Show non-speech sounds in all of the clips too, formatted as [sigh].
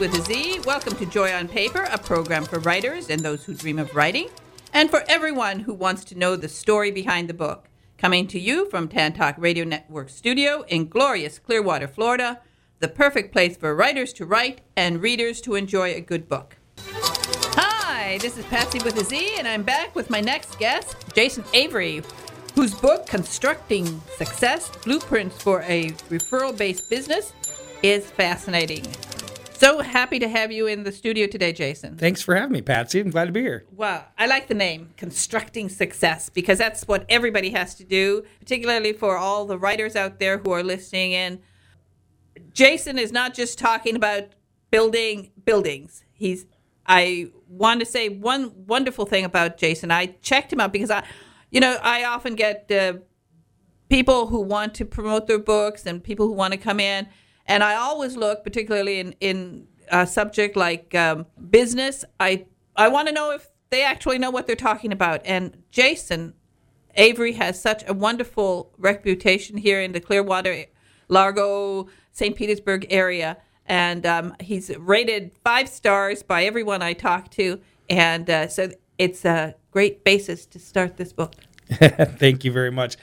With a Z. Welcome to Joy on Paper, a program for writers and those who dream of writing, and for everyone who wants to know the story behind the book. Coming to you from Tantalk Radio Network studio in glorious Clearwater, Florida, the perfect place for writers to write and readers to enjoy a good book. Hi, this is Patzi with a Z, and I'm back with my next guest, Jason Avery, whose book, Constructing Success Blueprints for a Referral Based Business, is fascinating. So happy to have you in the studio today, Jason. Thanks for having me, Patzi. I'm glad to be here. Well, I like the name, Constructing Success, because that's what everybody has to do, particularly for all the writers out there who are listening in. Jason is not just talking about building buildings. He's I want to say one wonderful thing about Jason. I checked him out because I, you know, I often get uh, people who want to promote their books and people who want to come in, and I always look, particularly in in a subject like um, business. I I want to know if they actually know what they're talking about. And Jason Avery has such a wonderful reputation here in the Clearwater, Largo, St. Petersburg area and um, he's rated five stars by everyone I talk to, and uh, so it's a great basis to start this book. [laughs] Thank you very much.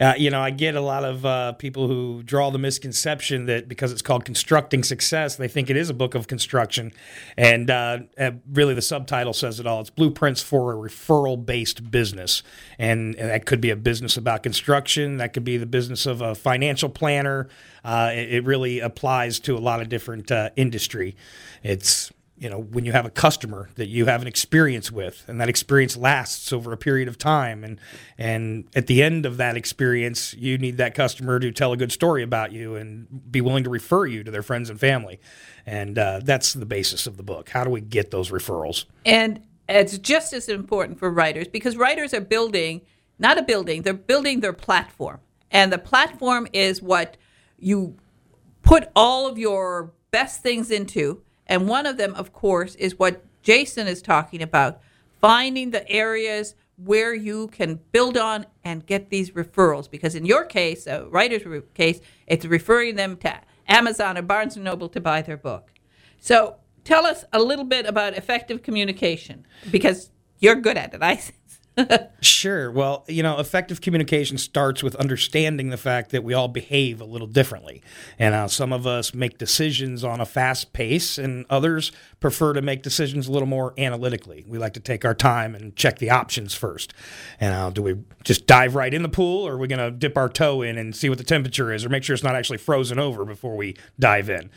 Uh, you know, I get a lot of uh, people who draw the misconception that because it's called Constructing Success, they think it is a book of construction. And uh, uh really, the subtitle says it all. It's Blueprints for a Referral Based Business. And, that could be a business about construction, that could be the business of a financial planner. Uh, it, it, really applies to a lot of different uh, industry. It's you know when you have a customer that you have an experience with and that experience lasts over a period of time and and at the end of that experience you need that customer to tell a good story about you and be willing to refer you to their friends and family. And uh, that's the basis of the book. How do we get those referrals? And it's just as important for writers because writers are building not a building they're building their platform. And the platform is what you put all of your best things into and one of them, of course, is what Jason is talking about finding the areas where you can build on and get these referrals. Because in your case, a writer's case, it's referring them to Amazon or Barnes and Noble to buy their book. So tell us a little bit about effective communication because you're good at it. I sure. Well, you know, effective communication starts with understanding the fact that we all behave a little differently. And uh, some of us make decisions on a fast pace, and others prefer to make decisions a little more analytically. We like to take our time and check the options first. And uh, do we just dive right in the pool, or are we going to dip our toe in and see what the temperature is, or make sure it's not actually frozen over before we dive in?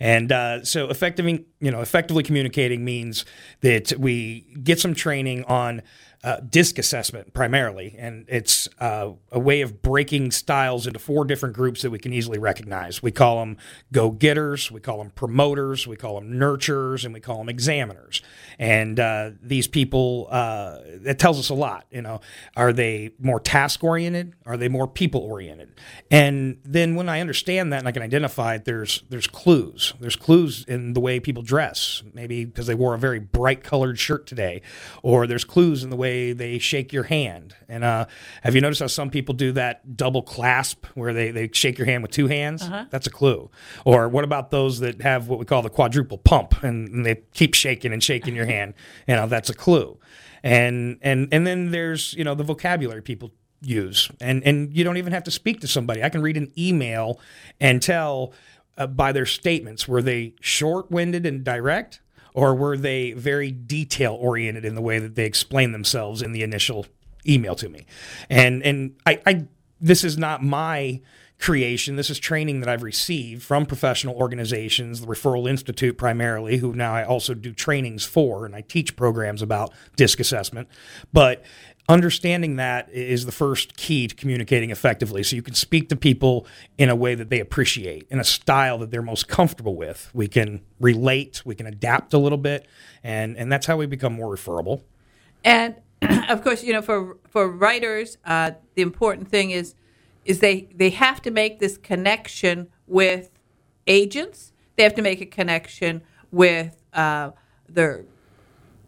And uh, so, effectively, you know, effectively communicating means that we get some training on uh, DISC assessment primarily, and it's uh, a way of breaking styles into four different groups that we can easily recognize. We call them go getters, we call them promoters, we call them nurturers, and we call them examiners. And uh, these people, uh, it tells us a lot. You know, are they more task oriented? Are they more people oriented? And then when I understand that and I can identify it, there's there's clues. There's clues in the way people dress, maybe because they wore a very bright colored shirt today, or there's clues in the way they they shake your hand. And uh, have you noticed how some people do that double clasp where they, they shake your hand with two hands? Uh-huh. That's a clue. Or what about those that have what we call the quadruple pump and, and they keep shaking and shaking your hand? [laughs] You know, that's a clue. And and and then there's you know the vocabulary people use, and and you don't even have to speak to somebody. I can read an email and tell. Uh, by their statements, were they short-winded and direct, or were they very detail oriented in the way that they explained themselves in the initial email to me? And and I, I this is not my creation. This is training that I've received from professional organizations, the Referral Institute primarily, who now I also do trainings for, and I teach programs about DISC assessment. But understanding that is the first key to communicating effectively. So you can speak to people in a way that they appreciate in a style that they're most comfortable with. We can relate we can adapt a little bit and and that's how we become more referable. And [clears throat] of course you know for for writers uh, the important thing is is they they have to make this connection with agents. They have to make a connection with uh, their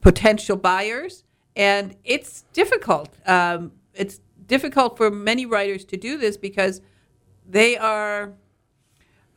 potential buyers and it's difficult. Um, it's difficult for many writers to do this because they are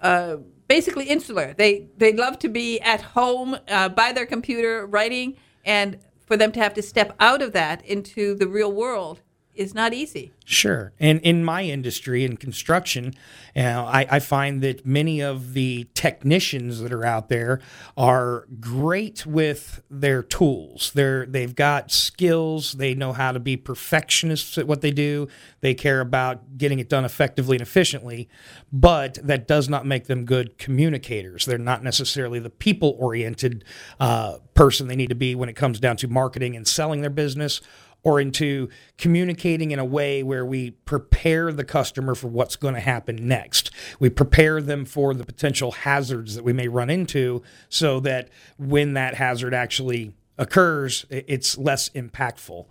uh, basically insular. They they love to be at home uh, by their computer writing, and for them to have to step out of that into the real world is not easy. Sure. And in my industry, in construction, you know, I, I, find that many of the technicians that are out there are great with their tools. They're, they've got skills. They know how to be perfectionists at what they do. They care about getting it done effectively and efficiently. But that does not make them good communicators. They're not necessarily the people oriented uh, person they need to be when it comes down to marketing and selling their business or into communicating in a way where we prepare the customer for what's going to happen next. We prepare them for the potential hazards that we may run into so that when that hazard actually occurs, it's less impactful.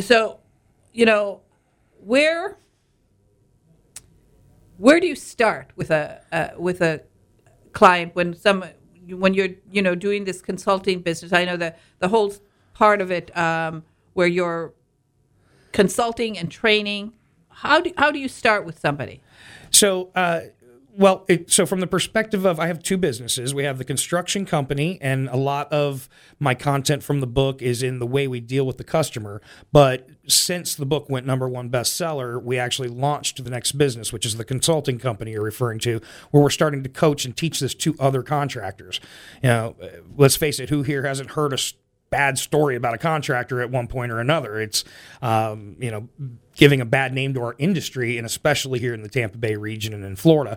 So, you know, where where do you start with a uh, with a client when some when you're you know doing this consulting business? I know that the whole part of it um, where you're consulting and training. How do, how do you start with somebody? So, uh, well, it, so from the perspective of I have two businesses. We have the construction company, and a lot of my content from the book is in the way we deal with the customer. But since the book went number one bestseller, we actually launched the next business, which is the consulting company you're referring to, where we're starting to coach and teach this to other contractors. You know, let's face it, who here hasn't heard a bad story about a contractor at one point or another. It's, um, you know, giving a bad name to our industry, and especially here in the Tampa Bay region and in Florida.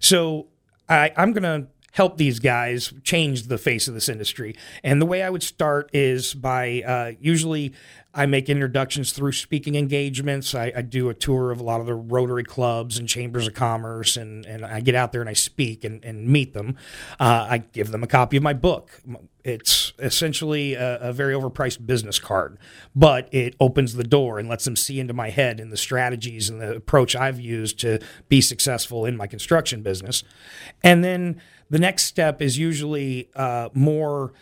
So I, I'm going to help these guys change the face of this industry. And the way I would start is by uh, usually I make introductions through speaking engagements. I, I, do a tour of a lot of the Rotary clubs and chambers of commerce, and, and I get out there and I speak and, and meet them. Uh, I give them a copy of my book. It's essentially a, a, very overpriced business card, but it opens the door and lets them see into my head and the strategies and the approach I've used to be successful in my construction business. And then the next step is usually uh, more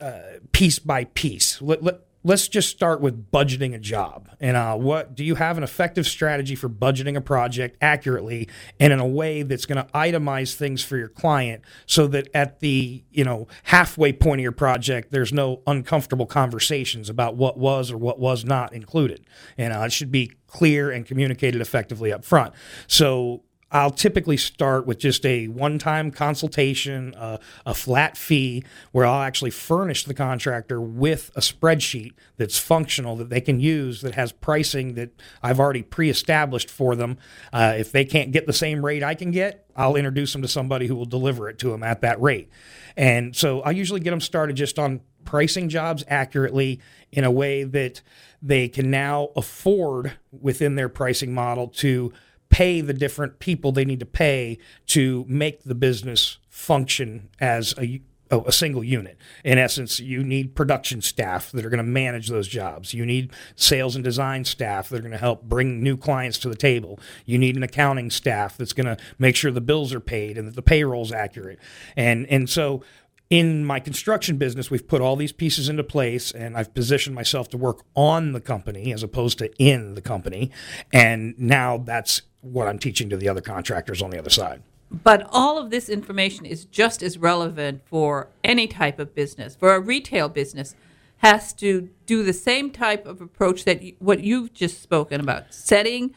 uh, piece by piece. Let, let, let's just start with budgeting a job. And uh, what do you have an effective strategy for budgeting a project accurately and in a way that's going to itemize things for your client so that at the you know halfway point of your project, there's no uncomfortable conversations about what was or what was not included. And uh, it should be clear and communicated effectively up front. So I'll typically start with just a one time consultation, uh, a flat fee, where I'll actually furnish the contractor with a spreadsheet that's functional that they can use that has pricing that I've already pre established for them. Uh, if they can't get the same rate I can get, I'll introduce them to somebody who will deliver it to them at that rate. And so I usually get them started just on pricing jobs accurately in a way that they can now afford within their pricing model to pay the different people they need to pay to make the business function as a Oh, a single unit. In essence, you need production staff that are going to manage those jobs. You need sales and design staff that are going to help bring new clients to the table. You need an accounting staff that's going to make sure the bills are paid and that the payroll is accurate. And and so in my construction business, we've put all these pieces into place and I've positioned myself to work on the company as opposed to in the company. And now that's what I'm teaching to the other contractors on the other side. But all of this information is just as relevant for any type of business. For a retail business, has to do the same type of approach that you, what you've just spoken about, setting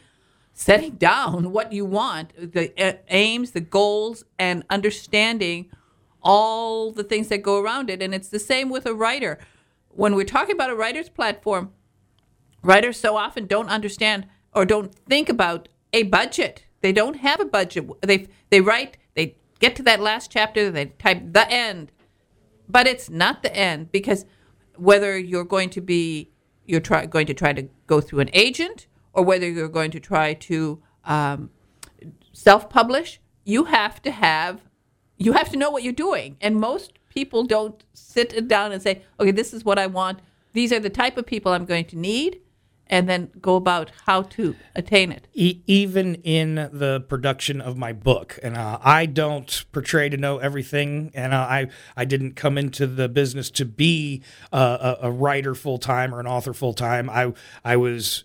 setting down what you want, the uh, aims, the goals, and understanding all the things that go around it. And it's the same with a writer. When we're talking about a writer's platform, writers so often don't understand or don't think about a budget. They don't have a budget. They they write, they get to that last chapter, they type the end. But it's not the end because whether you're going to be you're try, going to try to go through an agent or whether you're going to try to um, self-publish, you have to have you have to know what you're doing. And most people don't sit down and say, okay, this is what I want. These are the type of people I'm going to need. And then go about how to attain it. E- even in the production of my book, and uh, I don't portray to know everything, and uh, I I didn't come into the business to be uh, a, a writer full time or an author full time. I I was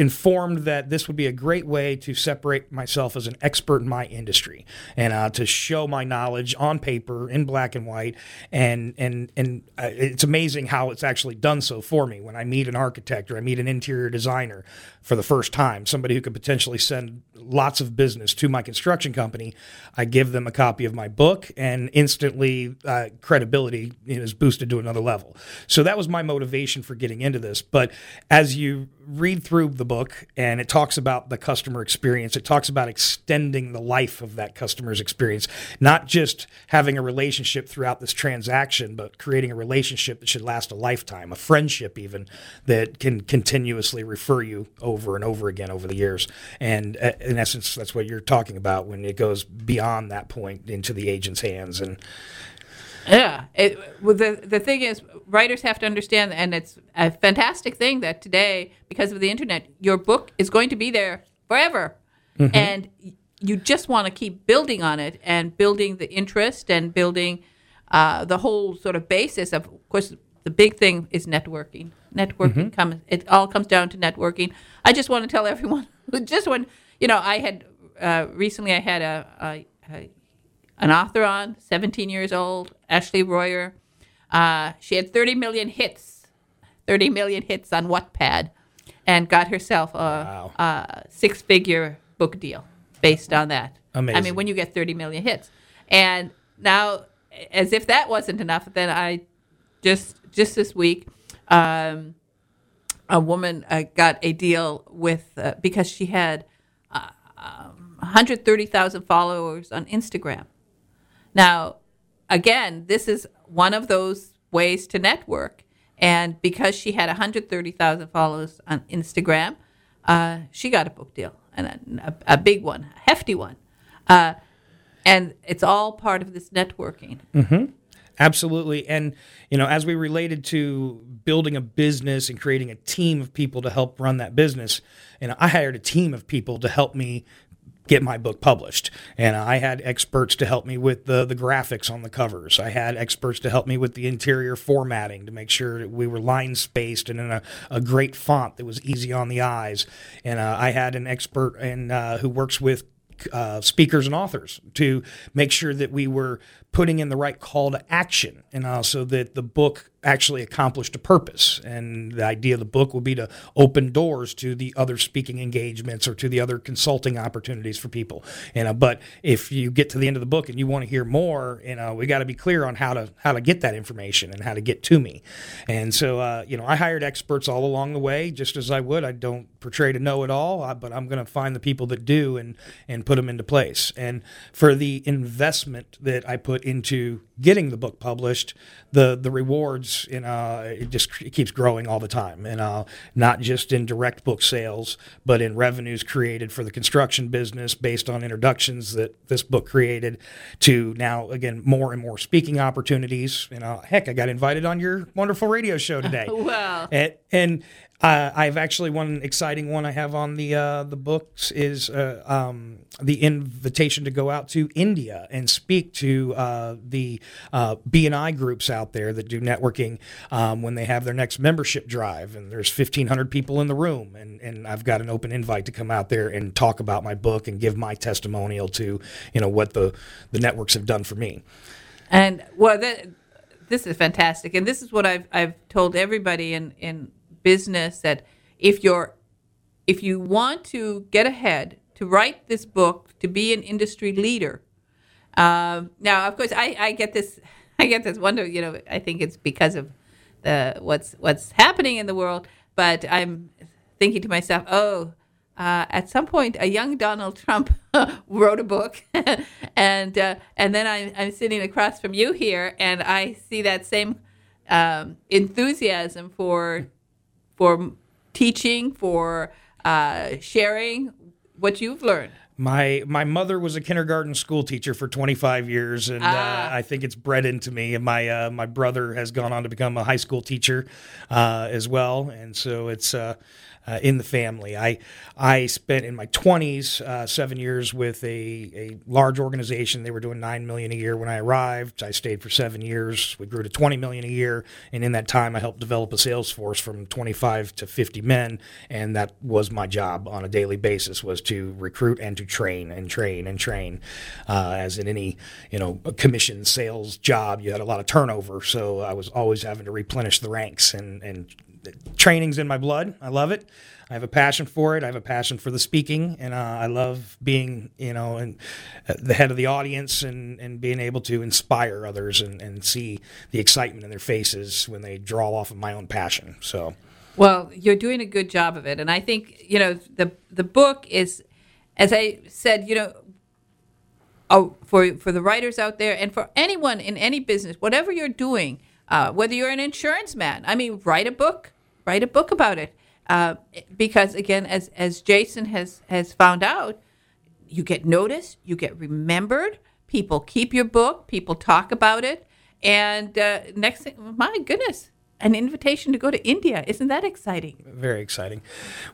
informed that this would be a great way to separate myself as an expert in my industry and uh, to show my knowledge on paper in black and white. And and and uh, it's amazing how it's actually done so for me when I meet an architect or I meet an interior designer for the first time, somebody who could potentially send lots of business to my construction company. I give them a copy of my book, and instantly uh, credibility is boosted to another level. So that was my motivation for getting into this. But as you read through the book and it talks about the customer experience, it talks about extending the life of that customer's experience, not just having a relationship throughout this transaction, but creating a relationship that should last a lifetime, a friendship even that can continuously refer you over and over again over the years. And uh, in essence, that's what you're talking about when it goes beyond that point into the agent's hands and yeah. It, well, the the thing is, writers have to understand, and it's a fantastic thing that today, because of the internet, your book is going to be there forever, mm-hmm. and you just want to keep building on it and building the interest and building uh, the whole sort of basis of, of course, the big thing is networking. Networking mm-hmm. comes. It all comes down to networking. I just want to tell everyone, [laughs] just when you know, I had uh, recently, I had a, a, a an author on, 17 years old, Ashley Royer. Uh, she had 30 million hits, 30 million hits on Wattpad, and got herself a, wow. a six-figure book deal based on that. Amazing. I mean, when you get 30 million hits, and now, as if that wasn't enough, then I just just this week, um, a woman uh, got a deal with uh, because she had um, 130,000 followers on Instagram now, again, this is one of those ways to network. And because she had 130,000 followers on Instagram, uh, she got a book deal and a, a, a big one, a hefty one. Uh, and it's all part of this networking. Mm-hmm. Absolutely. And, you know, as we related to building a business and creating a team of people to help run that business, you know, I hired a team of people to help me get my book published. And I had experts to help me with the, the graphics on the covers. I had experts to help me with the interior formatting to make sure that we were line spaced and in a, a great font that was easy on the eyes. And uh, I had an expert in, uh, who works with uh, speakers and authors to make sure that we were putting in the right call to action and uh, also that the book actually accomplished a purpose. And the idea of the book will be to open doors to the other speaking engagements or to the other consulting opportunities for people. You uh, know, but if you get to the end of the book and you want to hear more, you uh, know, we got to be clear on how to how to get that information and how to get to me. And so, uh, you know, I hired experts all along the way, just as I would. I don't portray to know it all, but I'm going to find the people that do and and put them into place. And for the investment that I put into getting the book published, the the rewards in uh, it just it keeps growing all the time, and uh, not just in direct book sales, but in revenues created for the construction business based on introductions that this book created, to now again more and more speaking opportunities. And uh, heck, I got invited on your wonderful radio show [laughs] today. wow! And, and uh, I've actually one exciting one I have on the uh, the books is uh, um, the invitation to go out to India and speak to uh, the uh, BNI groups out there that do networking um, when they have their next membership drive and there's 1,500 people in the room and, and I've got an open invite to come out there and talk about my book and give my testimonial to you know what the the networks have done for me. And well, that, this is fantastic, and this is what I've I've told everybody in in business that if you're if you want to get ahead to write this book to be an industry leader um, now of course I, I get this [laughs] i get this wonder you know i think it's because of the what's what's happening in the world but i'm thinking to myself oh uh, at some point, a young Donald Trump [laughs] wrote a book, [laughs] and uh, and then I'm, I'm sitting across from you here, and I see that same um, enthusiasm for for teaching, for uh, sharing what you've learned. My my mother was a kindergarten school teacher for 25 years, and uh, ah. uh, I think it's bred into me. And my uh, my brother has gone on to become a high school teacher uh, as well, and so it's uh, in the family. I I spent in my 20s uh, seven years with a, a large organization. They were doing nine million a year when I arrived. I stayed for seven years. We grew to 20 million a year, and in that time, I helped develop a sales force from 25 to 50 men, and that was my job on a daily basis was to recruit and to train and train and train. Uh, as in any you know commission sales job, you had a lot of turnover, so I was always having to replenish the ranks and and training's in my blood. I love it. I have a passion for it. I have a passion for the speaking, and uh, I love being, you know, and uh, the head of the audience and, and being able to inspire others and, and see the excitement in their faces when they draw off of my own passion. So, well, you're doing a good job of it, and I think you know the the book is, as I said, you know, oh, for for the writers out there and for anyone in any business, whatever you're doing uh, whether you're an insurance man, I mean, write a book, write a book about it. Uh, because again, as as Jason has has found out, you get noticed, you get remembered. People keep your book, people talk about it, and uh, next thing, my goodness, an invitation to go to India. Isn't that exciting? Very exciting.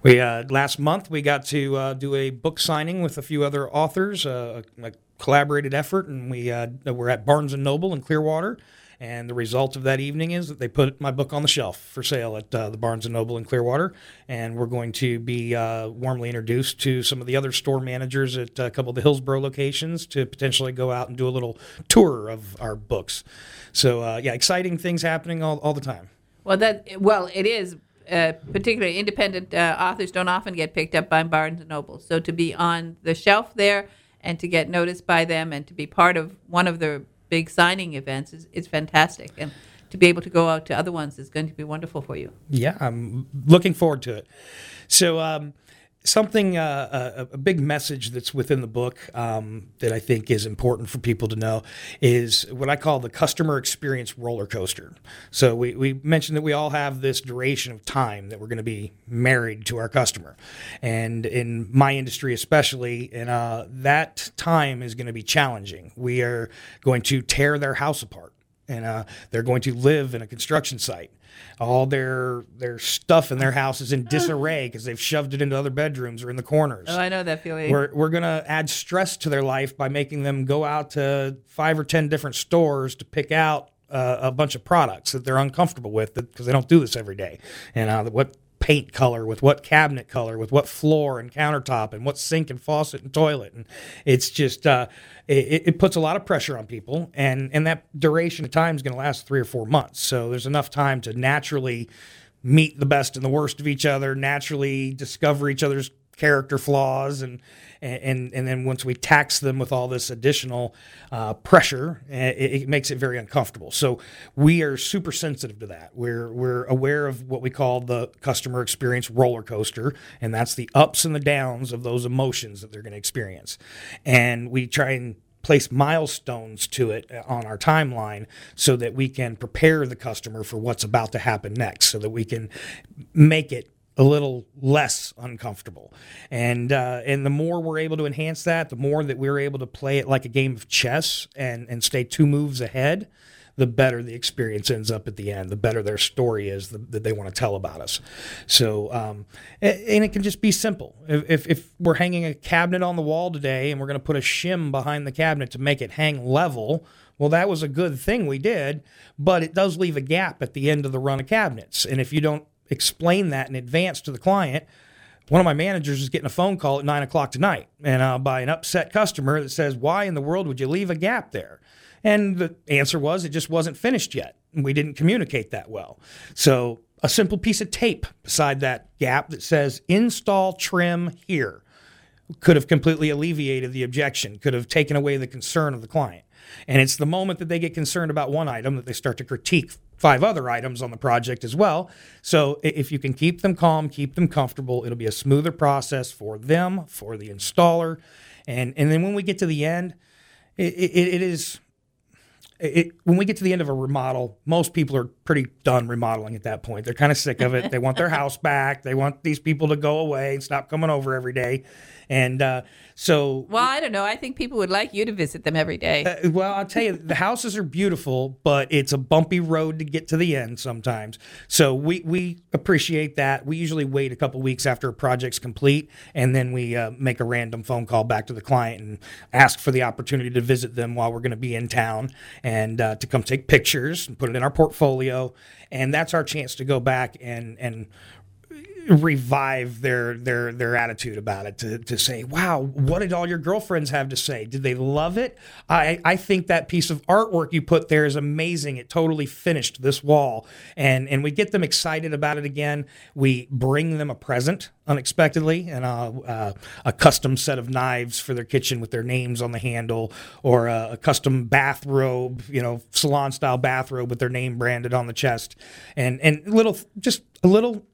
We uh, last month we got to uh, do a book signing with a few other authors, uh, a, collaborated effort, and we uh, we're at Barnes and Noble in Clearwater. And the result of that evening is that they put my book on the shelf for sale at uh, the Barnes and Noble in Clearwater, and we're going to be uh, warmly introduced to some of the other store managers at a couple of the Hillsborough locations to potentially go out and do a little tour of our books. So uh, yeah, exciting things happening all, all the time. Well, that well, it is. Uh, particularly independent uh, authors don't often get picked up by Barnes and Noble. So to be on the shelf there and to get noticed by them and to be part of one of the big signing events is, is fantastic. And to be able to go out to other ones is going to be wonderful for you. Yeah, I'm looking forward to it. So, um, something uh, a, a, big message that's within the book um, that I think is important for people to know is what I call the customer experience roller coaster. So we, we mentioned that we all have this duration of time that we're going to be married to our customer, and in my industry especially, and uh, that time is going to be challenging. We are going to tear their house apart and uh, they're going to live in a construction site. All their their stuff in their house is in [laughs] disarray because they've shoved it into other bedrooms or in the corners. Oh, I know that feeling. We're we're gonna add stress to their life by making them go out to five or ten different stores to pick out uh, a bunch of products that they're uncomfortable with because they don't do this every day. And uh, what paint color, with what cabinet color, with what floor and countertop, and what sink and faucet and toilet. And it's just uh, it, it, puts a lot of pressure on people, and and that duration of time is going to last three or four months. So there's enough time to naturally meet the best and the worst of each other, naturally discover each other's character flaws and and and then once we tax them with all this additional uh, pressure, eh, it, it, makes it very uncomfortable. So we are super sensitive to that. We're we're aware of what we call the customer experience roller coaster, and that's the ups and the downs of those emotions that they're going to experience, and we try and place milestones to it on our timeline so that we can prepare the customer for what's about to happen next so that we can make it a little less uncomfortable. And uh, and the more we're able to enhance that, the more that we're able to play it like a game of chess and and stay two moves ahead, the better the experience ends up at the end. The better their story is the, that they want to tell about us. So um, and it can just be simple. If, if if we're hanging a cabinet on the wall today and we're going to put a shim behind the cabinet to make it hang level. Well, that was a good thing we did, but it does leave a gap at the end of the run of cabinets. And if you don't explain that in advance to the client. One of my managers is getting a phone call at nine o'clock tonight, and uh, by an upset customer that says, "Why in the world would you leave a gap there?" And the answer was, "It just wasn't finished yet. We didn't communicate that well." So a simple piece of tape beside that gap that says "Install trim here." could have completely alleviated the objection, could have taken away the concern of the client. And it's the moment that they get concerned about one item that they start to critique five other items on the project as well. So if you can keep them calm, keep them comfortable, it'll be a smoother process for them, for the installer. And, and then when we get to the end, it, it, it is it, when we get to the end of a remodel, most people are pretty done remodeling at that point. They're kind of sick of it. they want their [laughs] house back. They want these people to go away and stop coming over every day. And uh, So Well, I don't know. I think people would like you to visit them every day. Uh, well, I'll tell you, the houses are beautiful, but it's a bumpy road to get to the end sometimes. So we we appreciate that. We usually wait a couple weeks after a project's complete, and then we uh, make a random phone call back to the client and ask for the opportunity to visit them while we're going to be in town and uh, to come take pictures and put it in our portfolio. And that's our chance to go back and and revive their their their attitude about it to, to say wow what did all your girlfriends have to say? Did they love it? I i think that piece of artwork you put there is amazing. It totally finished this wall. And and we get them excited about it again. We bring them a present unexpectedly and uh, uh, a custom set of knives for their kitchen with their names on the handle or a, a custom bathrobe you know salon style bathrobe with their name branded on the chest. And and little just a little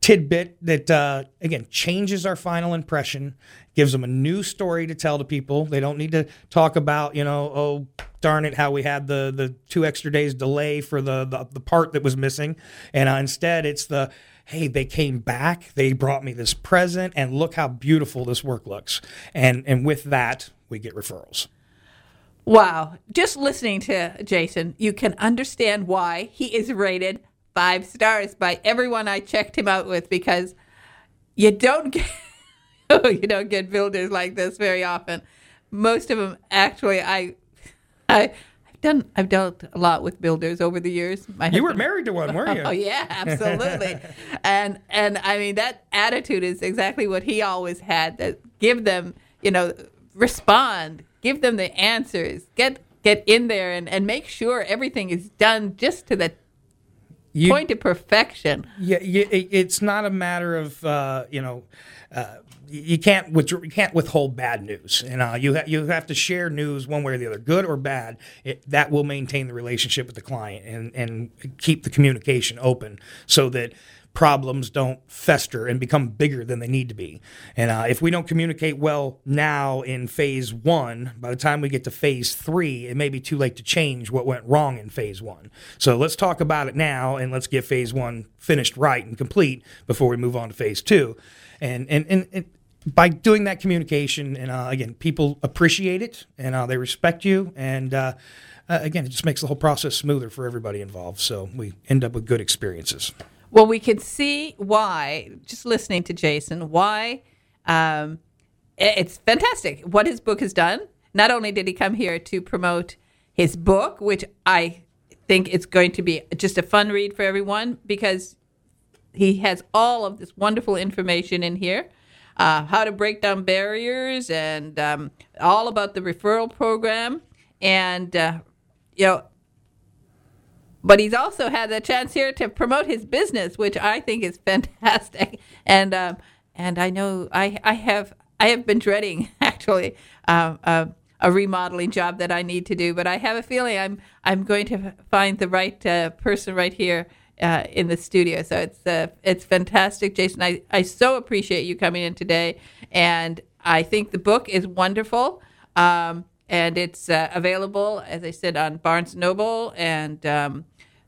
tidbit that uh, again changes our final impression gives them a new story to tell to people. They don't need to talk about you know oh darn it how we had the the two extra days delay for the the, the part that was missing. And uh, instead it's the hey they came back. They brought me this present and look how beautiful this work looks. And and with that we get referrals. Wow. Just listening to Jason, you can understand why he is rated five stars by everyone I checked him out with because you don't get [laughs] oh, you don't get builders like this very often. Most of them actually I I I've done I've dealt a lot with builders over the years. My you were husband- married to one weren't you [laughs] Oh yeah, absolutely. [laughs] and and I mean that attitude is exactly what he always had. That give them, you know, respond, give them the answers, get get in there and, and make sure everything is done just to the You- point to perfection. Yeah, it, it's not a matter of uh, you know. Uh, you can't withdraw, you can't withhold bad news, and uh, you ha- you have to share news one way or the other, good or bad. It, that will maintain the relationship with the client and and keep the communication open so that problems don't fester and become bigger than they need to be. And uh, if we don't communicate well now in phase one, by the time we get to phase three, it may be too late to change what went wrong in phase one. So let's talk about it now and let's get phase one finished right and complete before we move on to phase two. And and and. and by doing that communication, and uh, again, people appreciate it and uh, they respect you, and uh, uh, again, it just makes the whole process smoother for everybody involved. So we end up with good experiences. Well, we can see why, just listening to Jason, why um, it's fantastic what his book has done. Not only did he come here to promote his book, which I think it's going to be just a fun read for everyone because he has all of this wonderful information in here. Uh, how to break down barriers and um, all about the referral program. And, uh, you know, but he's also had the chance here to promote his business, which I think is [laughs] fantastic. And um, and I know I I have I have been dreading [laughs] actually uh, a remodeling job that I need to do, but I have a feeling I'm I'm going to find the right uh, person right here. Uh, in the studio, so it's uh, it's fantastic, Jason. I, I so appreciate you coming in today, and I think the book is wonderful. Um, and it's uh, available, as I said, on Barnes Noble and um,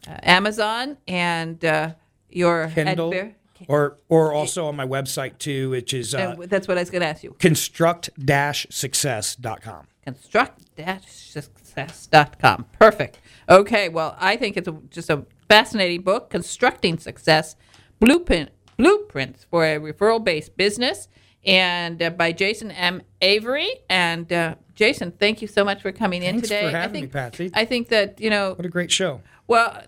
uh, Amazon and uh, your Kindle, Adver- or or also on my website too, which is uh, that's what I was going to ask you. construct-success.com. Construct-success.com. Perfect. Okay. Well, I think it's a, just a fascinating book, Constructing Success: Blueprint Blueprints for a Referral-Based Business, and uh, by Jason M. Avery. And uh, Jason, thank you so much for coming in today. Thanks for today. I having me, think Patzi. I think that you know What a great show. Well,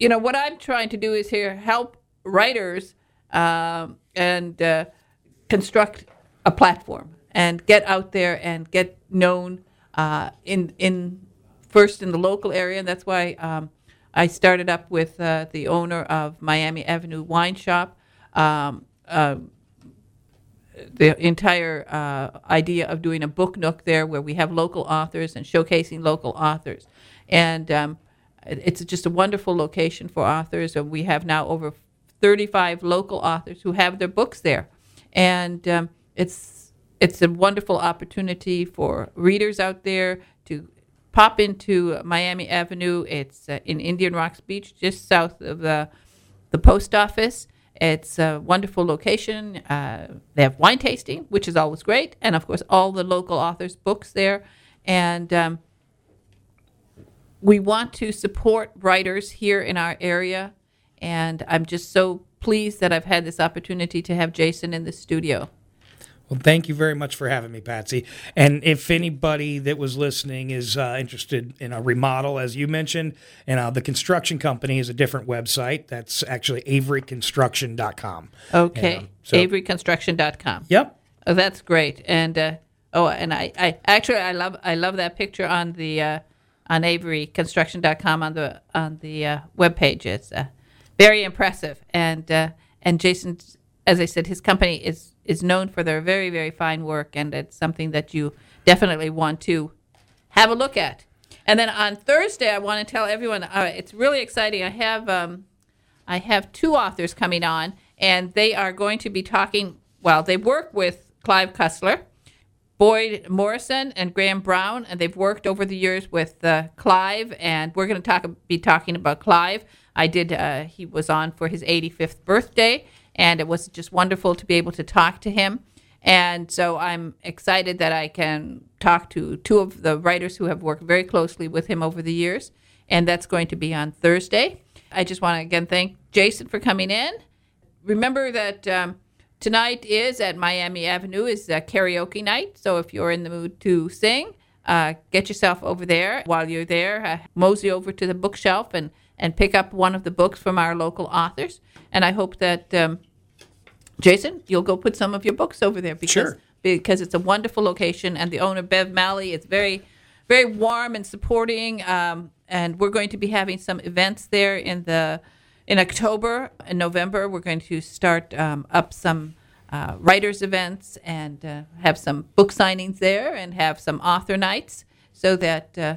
you know what I'm trying to do is here help writers um, and uh, construct a platform and get out there and get known uh, in in first in the local area, and that's why um, I started up with uh, the owner of Miami Avenue Wine Shop. Um, uh, the entire uh, idea of doing a book nook there where we have local authors and showcasing local authors. And um, it's just a wonderful location for authors. And we have now over 35 local authors who have their books there. And um, it's, it's a wonderful opportunity for readers out there to pop into Miami Avenue. It's uh, in Indian Rocks Beach, just south of the, the post office It's a wonderful location. Uh, they have wine tasting, which is always great, and of course, all the local authors' books there. And um, we want to support writers here in our area, and I'm just so pleased that I've had this opportunity to have Jason in the studio. Well, thank you very much for having me, Patzi. And if anybody that was listening is uh, interested in a remodel, as you mentioned, and uh, the construction company is a different website. That's actually averyconstruction.com. Okay, And, um, so- averyconstruction.com. Yep. Oh, that's great. And uh, oh, and I, I actually I love I love that picture on the uh, on averyconstruction.com on the on the uh, webpage. It's uh, very impressive. And uh, and Jason, as I said, his company is is known for their very very fine work, and it's something that you definitely want to have a look at. And then on Thursday, I want to tell everyone uh, it's really exciting. I have um, I have two authors coming on, and they are going to be talking. Well, they work with Clive Cussler, Boyd Morrison, and Graham Brown, and they've worked over the years with uh, Clive. And we're going to talk be talking about Clive. I did. Uh, he was on for his 85th birthday, and it was just wonderful to be able to talk to him. And so I'm excited that I can talk to two of the writers who have worked very closely with him over the years. And that's going to be on Thursday. I just want to again thank Jason for coming in. Remember that um, tonight is at Miami Avenue is a karaoke night. So if you're in the mood to sing, uh, get yourself over there. While you're there, uh, mosey over to the bookshelf and, and pick up one of the books from our local authors. And I hope that um, Jason, you'll go put some of your books over there because Sure. because it's a wonderful location, and the owner Bev Malley is very very warm and supporting. Um, and we're going to be having some events there in the in October and November. We're going to start um, up some uh, writers events and uh, have some book signings there, and have some author nights, so that uh,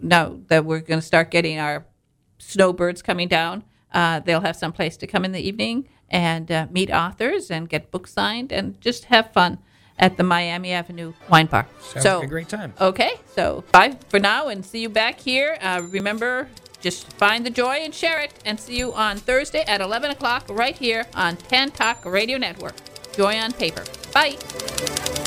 now that we're going to start getting our snowbirds coming down. Uh, they'll have some place to come in the evening and uh, meet authors and get books signed and just have fun at the Miami Avenue Wine Bar. Sounds so, like a great time. Okay, so bye for now and see you back here. Uh, remember, just find the joy and share it. And see you on Thursday at 11 o'clock right here on Tantalk Radio Network. Joy on paper. Bye.